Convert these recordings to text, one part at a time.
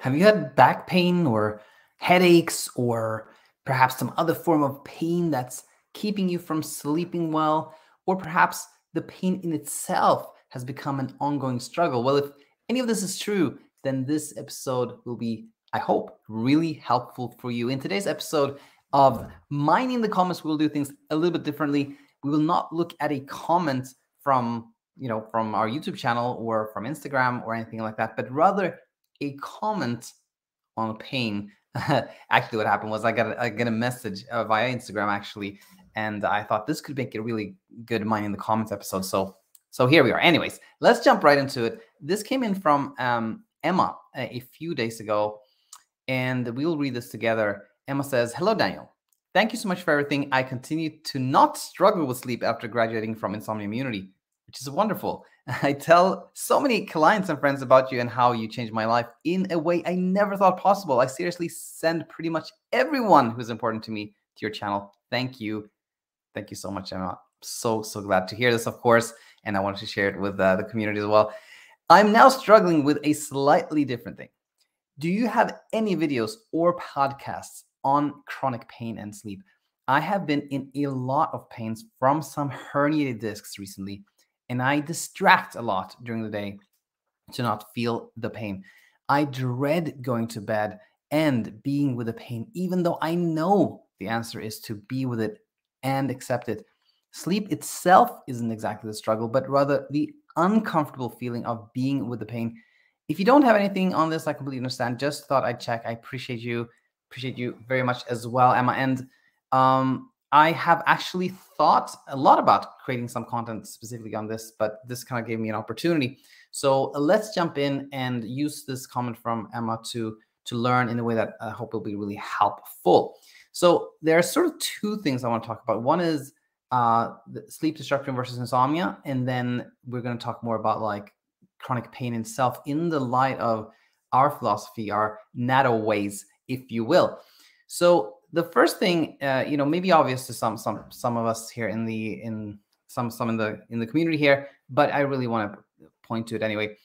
Have you had back pain or headaches or perhaps some other form of pain that's keeping you from sleeping well? Or perhaps the pain in itself has become an ongoing struggle? Well, if any of this is true, then this episode will be, I hope, really helpful for you. In today's episode of Mining the Comments, we'll do things a little bit differently. We will not look at a comment from you know from our youtube channel or from instagram or anything like that but rather a comment on pain. actually, what happened was I got a, I get a message uh, via Instagram actually, and I thought this could make a really good Mining the Comments episode. So so here we are. Anyways, let's jump right into it. This came in from um, Emma a, a few days ago, and we will read this together. Emma says, "Hello, Daniel." Thank you so much for everything. I continue to not struggle with sleep after graduating from Insomnia Immunity which is wonderful. I tell so many clients and friends about you and how you changed my life in a way I never thought possible. I seriously send pretty much everyone who's important to me to your channel. Thank you. Thank you so much, Emma. So, so glad to hear this, of course. And I wanted to share it with uh, the community as well. I'm now struggling with a slightly different thing. Do you have any videos or podcasts on chronic pain and sleep? I have been in a lot of pains from some herniated discs recently and I distract a lot during the day to not feel the pain. I dread going to bed and being with the pain, even though I know the answer is to be with it and accept it. Sleep itself isn't exactly the struggle, but rather the uncomfortable feeling of being with the pain. If you don't have anything on this, I completely understand. Just thought I'd check. I appreciate you. Appreciate you very much as well, Emma. And um, I have actually thought a lot about creating some content specifically on this, but this kind of gave me an opportunity. So uh, let's jump in and use this comment from Emma to to learn in a way that I hope will be really helpful. So there are sort of two things I want to talk about. One is uh, sleep disruption versus insomnia, and then we're going to talk more about like chronic pain itself in the light of our philosophy, our Natto ways, if you will. So the first thing, uh, you know, maybe obvious to some some some of us here in the in some some in the in the community here, but I really want to point to it anyway.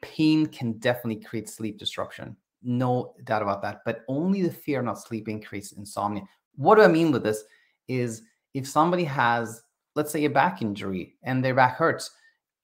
Pain can definitely create sleep disruption, no doubt about that. But only the fear of not sleeping creates insomnia. What do I mean with this? Is if somebody has, let's say, a back injury and their back hurts,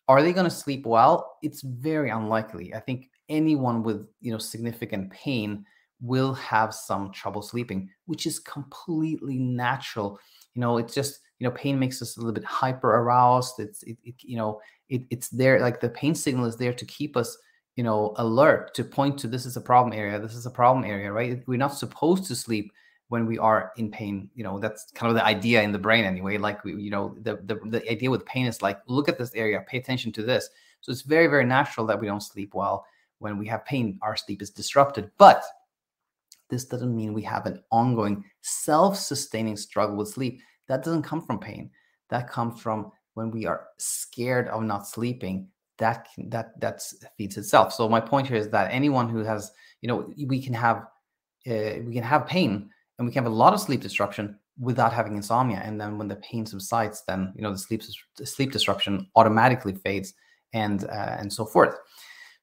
are they going to sleep well? It's very unlikely. I think anyone with you know significant pain will have some trouble sleeping, which is completely natural. You know, it's just you know pain makes us a little bit hyper aroused. It's it, it you know it, it's there like the pain signal is there to keep us you know alert to point to this is a problem area. This is a problem area, right? We're not supposed to sleep when we are in pain you know that's kind of the idea in the brain anyway like we, you know the, the the idea with pain is like look at this area pay attention to this so it's very very natural that we don't sleep well when we have pain our sleep is disrupted but this doesn't mean we have an ongoing self-sustaining struggle with sleep. That doesn't come from pain. That comes from when we are scared of not sleeping. That that that feeds itself. So my point here is that anyone who has, you know, we can have uh, we can have pain and we can have a lot of sleep disruption without having insomnia. And then when the pain subsides, then you know the sleep the sleep disruption automatically fades and uh, and so forth.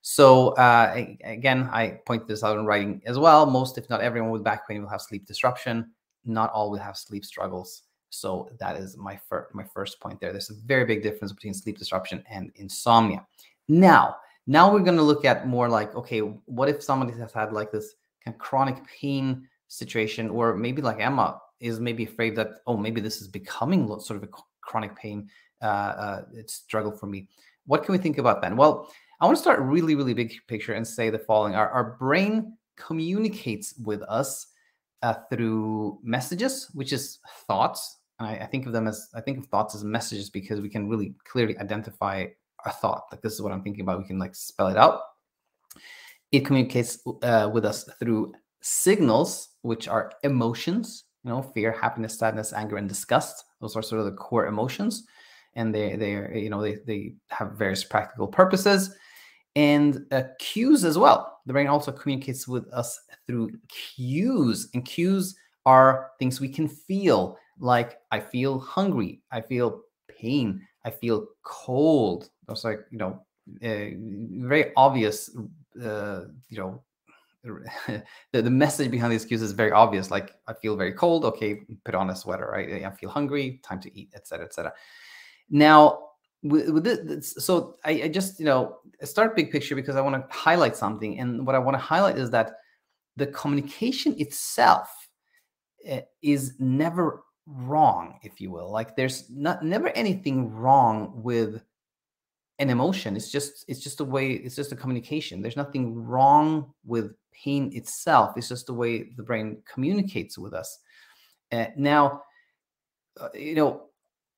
So uh, again, I point this out in writing as well. Most, if not everyone with back pain will have sleep disruption. Not all will have sleep struggles. So that is my first my first point there. There's a very big difference between sleep disruption and insomnia. Now, now we're going to look at more like, okay, what if somebody has had like this kind of chronic pain situation, or maybe like Emma is maybe afraid that, oh, maybe this is becoming sort of a chronic pain uh, uh, struggle for me. What can we think about then? Well, I want to start really, really big picture and say the following: Our, our brain communicates with us uh, through messages, which is thoughts. And I, I, think of them as I think of thoughts as messages because we can really clearly identify a thought. Like this is what I'm thinking about. We can like spell it out. It communicates uh, with us through signals, which are emotions. You know, fear, happiness, sadness, anger, and disgust. Those are sort of the core emotions, and they they are you know they they have various practical purposes and uh, cues as well. The brain also communicates with us through cues, and cues are things we can feel, like I feel hungry, I feel pain, I feel cold. Those are you know uh, very obvious, uh, you know, the, the message behind the cues is very obvious. Like I feel very cold. Okay, put on a sweater. Right. I feel hungry. Time to eat, etc., etc. Now, with, with this, so I, I just you know start big picture because I want to highlight something, and what I want to highlight is that the communication itself eh, is never wrong, if you will. Like there's not never anything wrong with an emotion. It's just it's just a way. It's just a communication. There's nothing wrong with pain itself. It's just the way the brain communicates with us. Uh, now, uh, you know,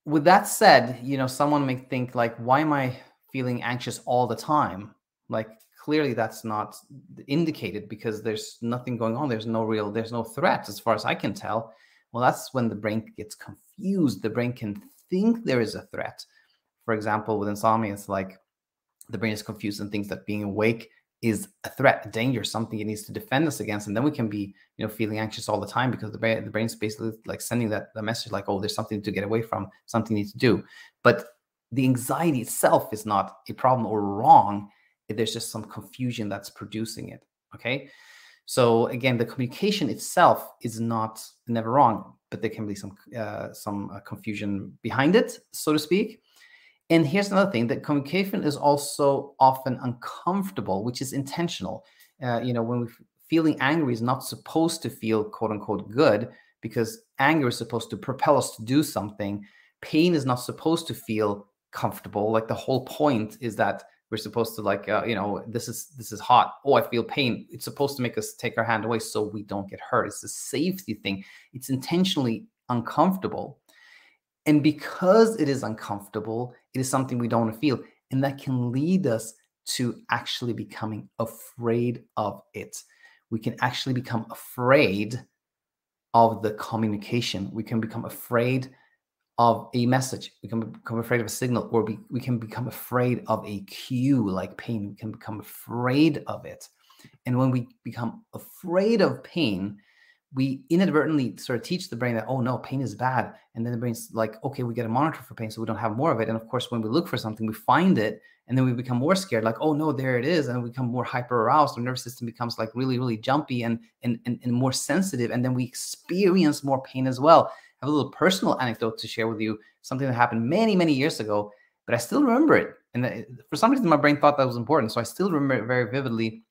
with that said, you know, someone may think like, why am I feeling anxious all the time? Like clearly that's not indicated because there's nothing going on. There's no real, there's no threat as far as I can tell. Well, that's when the brain gets confused. The brain can think there is a threat. For example, with insomnia, it's like the brain is confused and thinks that being awake is a threat, a danger, something it needs to defend us against. And then we can be, you know, feeling anxious all the time because the brain, the brain's basically like sending that the message like, oh, there's something to get away from, something you need to do. But the anxiety itself is not a problem or wrong. There's just some confusion that's producing it. Okay. So again, the communication itself is not never wrong, but there can be some uh, some uh, confusion behind it, so to speak. And here's another thing that communication is also often uncomfortable, which is intentional. Uh, you know, when we're feeling angry is not supposed to feel quote unquote good because anger is supposed to propel us to do something. Pain is not supposed to feel comfortable. Like the whole point is that we're supposed to like uh, you know this is this is hot oh i feel pain it's supposed to make us take our hand away so we don't get hurt it's a safety thing it's intentionally uncomfortable and because it is uncomfortable, it is something we don't want to feel. And that can lead us to actually becoming afraid of it. We can actually become afraid of the communication. We can become afraid of a message. We can become afraid of a signal, or we, we can become afraid of a cue like pain. We can become afraid of it. And when we become afraid of pain, we inadvertently sort of teach the brain that oh no pain is bad and then the brain's like okay we get a monitor for pain so we don't have more of it and of course when we look for something we find it and then we become more scared like oh no there it is and we become more hyper aroused our nervous system becomes like really really jumpy and, and and, and more sensitive and then we experience more pain as well. I have a little personal anecdote to share with you something that happened many many years ago but i still remember it and uh, for some reason my brain thought that was important so i still remember it very vividly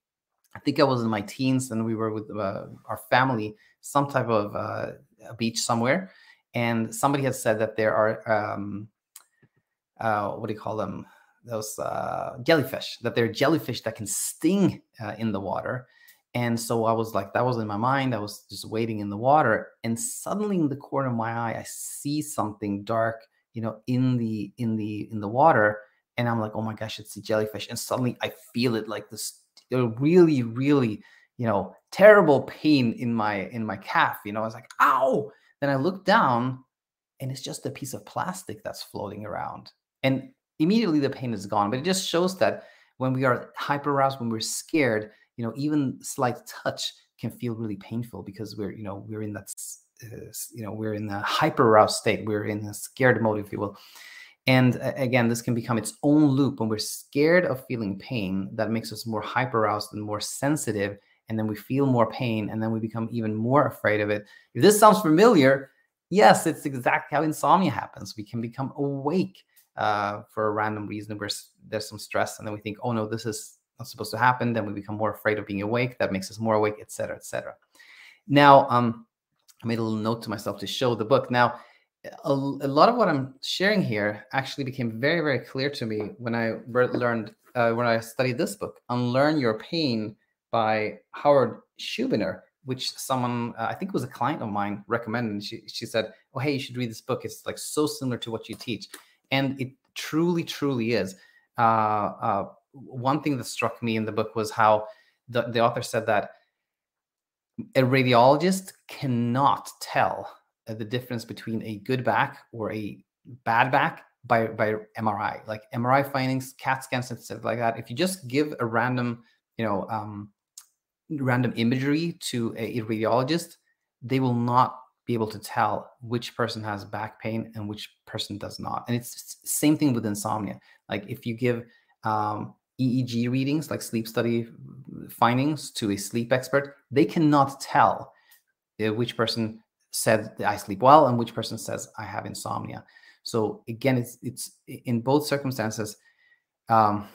I think I was in my teens and we were with uh, our family, some type of uh, a beach somewhere. And somebody had said that there are, um, uh, what do you call them? Those uh, jellyfish, that there are jellyfish that can sting uh, in the water. And so I was like, that was in my mind. I was just waiting in the water. And suddenly in the corner of my eye, I see something dark, you know, in the, in the, in the water. And I'm like, oh my gosh, it's a jellyfish. And suddenly I feel it like this a really, really, you know, terrible pain in my in my calf. You know, I was like, ow. Then I look down and it's just a piece of plastic that's floating around. And immediately the pain is gone. But it just shows that when we are hyper aroused, when we're scared, you know, even slight touch can feel really painful because we're, you know, we're in that, uh, you know, we're in a hyper aroused state. We're in a scared mode, if you will. And again, this can become its own loop when we're scared of feeling pain that makes us more hyper aroused and more sensitive. And then we feel more pain and then we become even more afraid of it. If this sounds familiar, yes, it's exactly how insomnia happens. We can become awake uh, for a random reason where there's some stress and then we think, oh no, this is not supposed to happen. Then we become more afraid of being awake. That makes us more awake, etc., etc. Now, um, I made a little note to myself to show the book. Now, a, a, lot of what I'm sharing here actually became very, very clear to me when I learned, uh, when I studied this book, Unlearn Your Pain by Howard Schubiner, which someone, uh, I think was a client of mine, recommended. She, she said, Oh, hey, you should read this book. It's like so similar to what you teach. And it truly, truly is. Uh, uh one thing that struck me in the book was how the, the author said that a radiologist cannot tell the difference between a good back or a bad back by by MRI, like MRI findings, CAT scans, and stuff like that. If you just give a random, you know, um, random imagery to a, a radiologist, they will not be able to tell which person has back pain and which person does not. And it's same thing with insomnia. Like if you give um, EEG readings, like sleep study findings, to a sleep expert, they cannot tell uh, which person said I sleep well and which person says I have insomnia. So again, it's it's in both circumstances, um,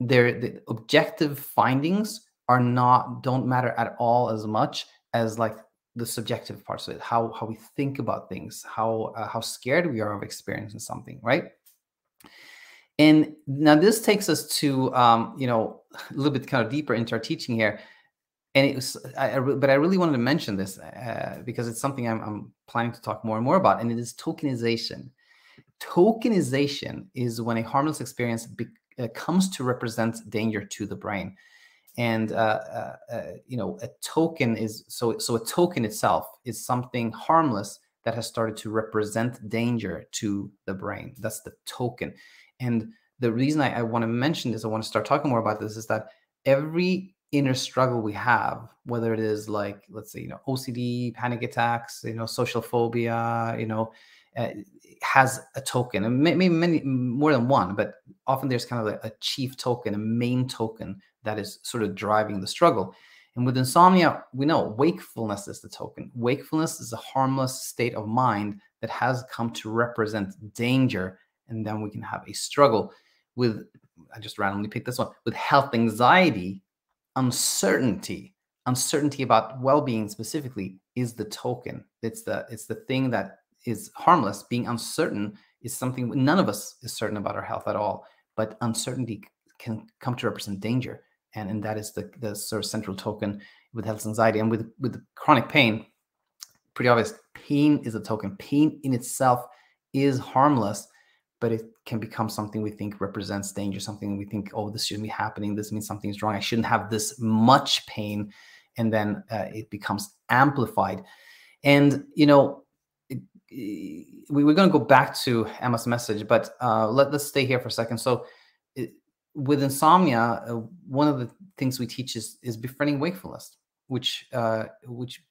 there the objective findings are not don't matter at all as much as like the subjective parts of it, how how we think about things, how uh, how scared we are of experiencing something, right? And now this takes us to um, you know a little bit kind of deeper into our teaching here and it was I, I, but i really wanted to mention this uh, because it's something I'm, I'm, planning to talk more and more about and it is tokenization. Tokenization is when a harmless experience be, uh, comes to represent danger to the brain. And uh, uh, uh, you know a token is so so a token itself is something harmless that has started to represent danger to the brain. That's the token. And the reason I, I want to mention this i want to start talking more about this is that every inner struggle we have, whether it is like, let's say, you know, OCD, panic attacks, you know, social phobia, you know, uh, has a token, and maybe many more than one, but often there's kind of a, a chief token, a main token that is sort of driving the struggle. And with insomnia, we know wakefulness is the token. Wakefulness is a harmless state of mind that has come to represent danger, and then we can have a struggle. With I just randomly picked this one. With health anxiety, uncertainty uncertainty about well-being specifically is the token. It's the it's the thing that is harmless. Being uncertain is something none of us is certain about our health at all but uncertainty can come to represent danger. And and that is the the sort of central token with health anxiety. And with with chronic pain pretty obvious pain is a token. Pain in itself is harmless but it can become something we think represents danger, something we think, oh, this shouldn't be happening. This means something's wrong. I shouldn't have this much pain. And then uh, it becomes amplified. And, you know, it, we, we're going to go back to Emma's message, but uh, let, let's stay here for a second. So, it, with insomnia, uh, one of the things we teach is, is befriending wakefulness, which uh, which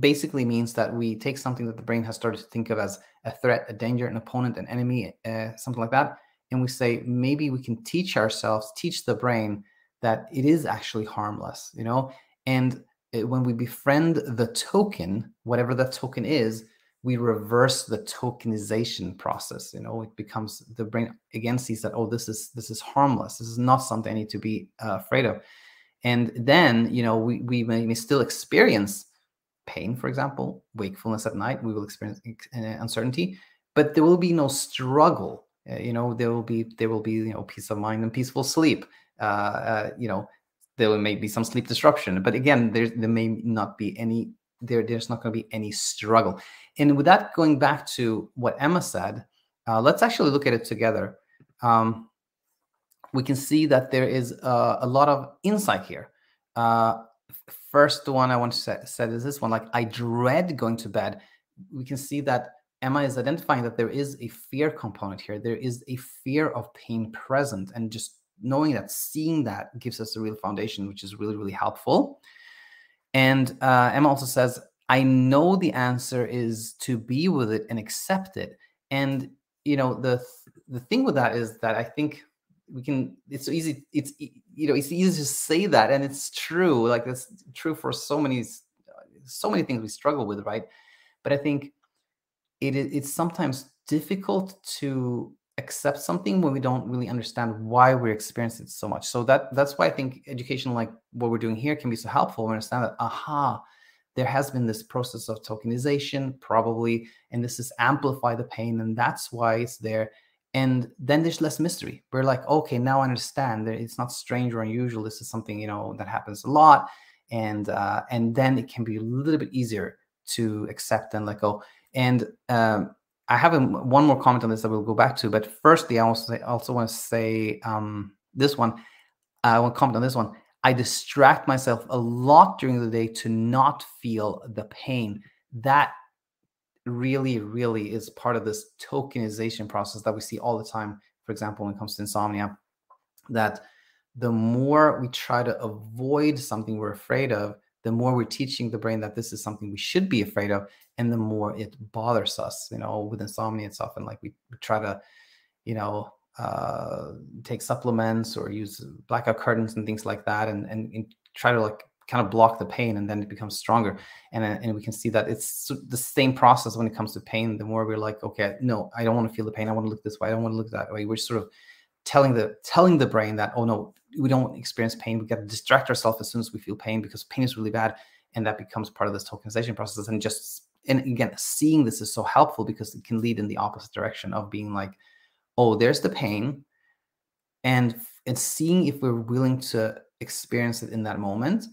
basically means that we take something that the brain has started to think of as a threat, a danger, an opponent, an enemy, uh, something like that, and we say maybe we can teach ourselves, teach the brain that it is actually harmless, you know. And it, when we befriend the token, whatever that token is, we reverse the tokenization process. You know, it becomes the brain again sees that oh, this is this is harmless. This is not something I need to be uh, afraid of. And then you know we we may, may still experience pain, for example, wakefulness at night, we will experience uh, uncertainty, but there will be no struggle. Uh, you know, there will be there will be you know peace of mind and peaceful sleep. Uh, uh, you know, there may be some sleep disruption, but again, there there may not be any there. There's not going to be any struggle. And with that, going back to what Emma said, uh, let's actually look at it together. Um, we can see that there is uh, a lot of insight here. First one I want to say, say is this one like, I dread going to bed. We can see that Emma is identifying that there is a fear component here. There is a fear of pain present. And just knowing that, seeing that gives us a real foundation, which is really, really helpful. And uh, Emma also says, I know the answer is to be with it and accept it. And you know the the thing with that is that I think we can it's easy it's you know it's easy to say that and it's true like that's true for so many so many things we struggle with right? But i think it it's sometimes difficult to accept something when we don't really understand why we're experiencing so much. So that that's why i think education like what we're doing here can be so helpful. We understand that aha there has been this process of tokenization probably and this has amplified the pain and that's why it's there and then there's less mystery. We're like okay now i understand that it's not strange or unusual. This is something you know that happens a lot. And uh, and then it can be a little bit easier to accept and let go. And um, i have a, one more comment on this that we'll go back to but firstly i also, say, also want to say um, this one. I want to comment on this one. I distract myself a lot during the day to not feel the pain. That really, really is part of this tokenization process that we see all the time. For example, when it comes to insomnia, that the more we try to avoid something we're afraid of, the more we're teaching the brain that this is something we should be afraid of, and the more it bothers us. You know, with insomnia, it's And like we, we try to, you know, uh, take supplements or use blackout curtains and things like that, and, and, and try to like kind of block the pain, and then it becomes stronger. And uh, and we can see that it's the same process when it comes to pain. The more we're like, okay, no, I don't want to feel the pain. I want to look this way. I don't want to look that way. We're sort of telling the telling the brain that, oh no, we don't experience pain. We got to distract ourselves as soon as we feel pain because pain is really bad, and that becomes part of this tokenization process. And just and again, seeing this is so helpful because it can lead in the opposite direction of being like, oh, there's the pain, and and seeing if we're willing to experience it in that moment.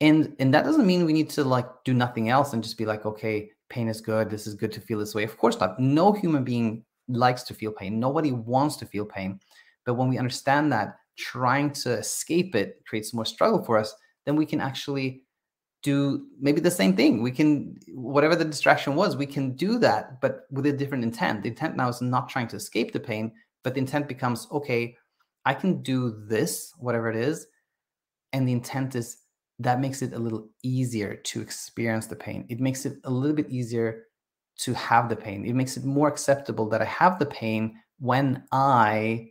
And and that doesn't mean we need to like do nothing else and just be like, okay, pain is good. This is good to feel this way. Of course not. No human being likes to feel pain. Nobody wants to feel pain. But when we understand that trying to escape it creates more struggle for us, then we can actually do maybe the same thing. We can, whatever the distraction was, we can do that, but with a different intent. The intent now is not trying to escape the pain, but the intent becomes, okay, I can do this, whatever it is. And the intent is that makes it a little easier to experience the pain. It makes it a little bit easier to have the pain. It makes it more acceptable that I have the pain when I,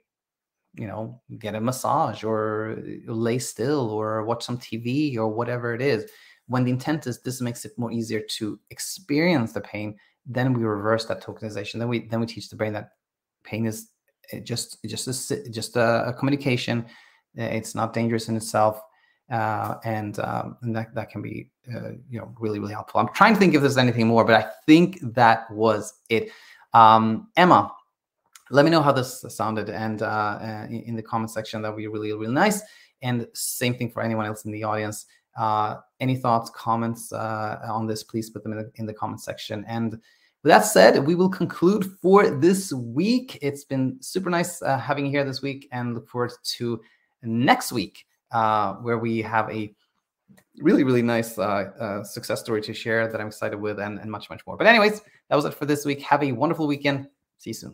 you know, get a massage or lay still or watch some TV or whatever it is when the intent is this makes it more easier to experience the pain, then we reverse that tokenization. Then we then we teach the brain that pain is eh, just just a, just a, a communication. Eh, it's not dangerous in itself, uh, and um, and that that can be uh, you know really really helpful. I'm trying to think if there's anything more, but I think that was it. Um, Emma, let me know how this sounded, and uh, uh in the comment section that would be really really nice. And same thing for anyone else in the audience. Uh, any thoughts, comments uh, on this, please put them in the, in the comment section. And with that said, we will conclude for this week. It's been super nice having you here this week and look forward to next week uh, where we have a really, really nice uh, uh, success story to share that I'm excited with and, and much, much more. But anyways, that was it for this week. Have a wonderful weekend. See you soon.